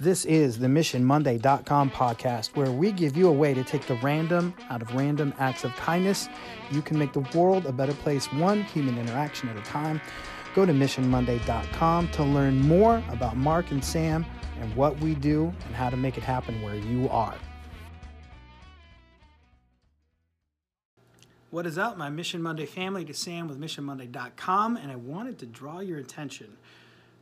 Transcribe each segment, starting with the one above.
This is the MissionMonday.com podcast, where we give you a way to take the random out of random acts of kindness. You can make the world a better place, one human interaction at a time. Go to MissionMonday.com to learn more about Mark and Sam and what we do and how to make it happen where you are. What is up, my Mission Monday family? To Sam with MissionMonday.com, and I wanted to draw your attention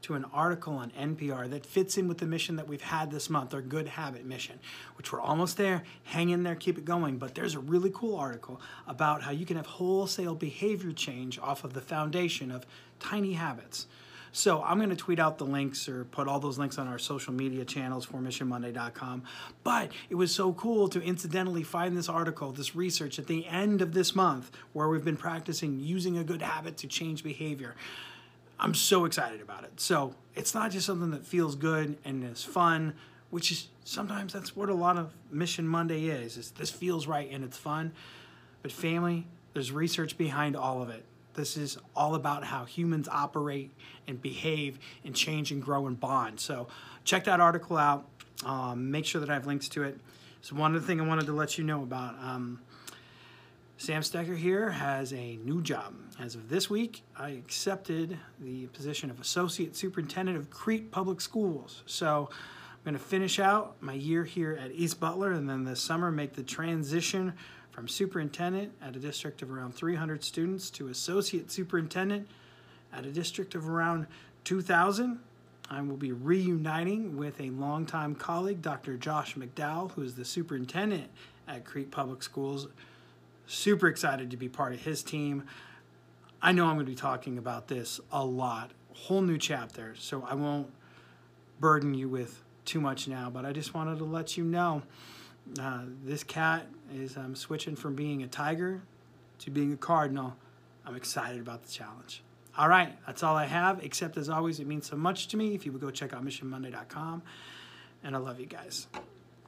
to an article on NPR that fits in with the mission that we've had this month, our Good Habit mission, which we're almost there. Hang in there, keep it going. But there's a really cool article about how you can have wholesale behavior change off of the foundation of tiny habits. So I'm going to tweet out the links or put all those links on our social media channels for missionmonday.com. But it was so cool to incidentally find this article, this research at the end of this month where we've been practicing using a good habit to change behavior. I'm so excited about it. So it's not just something that feels good and is fun, which is sometimes that's what a lot of Mission Monday is. Is this feels right and it's fun, but family, there's research behind all of it. This is all about how humans operate and behave and change and grow and bond. So check that article out. Um, make sure that I have links to it. So one other thing I wanted to let you know about. Um, Sam Stecker here has a new job. As of this week, I accepted the position of Associate Superintendent of Crete Public Schools. So I'm going to finish out my year here at East Butler and then this summer make the transition from superintendent at a district of around 300 students to associate superintendent at a district of around 2,000. I will be reuniting with a longtime colleague, Dr. Josh McDowell, who is the superintendent at Crete Public Schools Super excited to be part of his team. I know I'm going to be talking about this a lot, whole new chapter, so I won't burden you with too much now, but I just wanted to let you know uh, this cat is um, switching from being a tiger to being a cardinal. I'm excited about the challenge. All right, that's all I have, except as always, it means so much to me if you would go check out missionmonday.com. And I love you guys.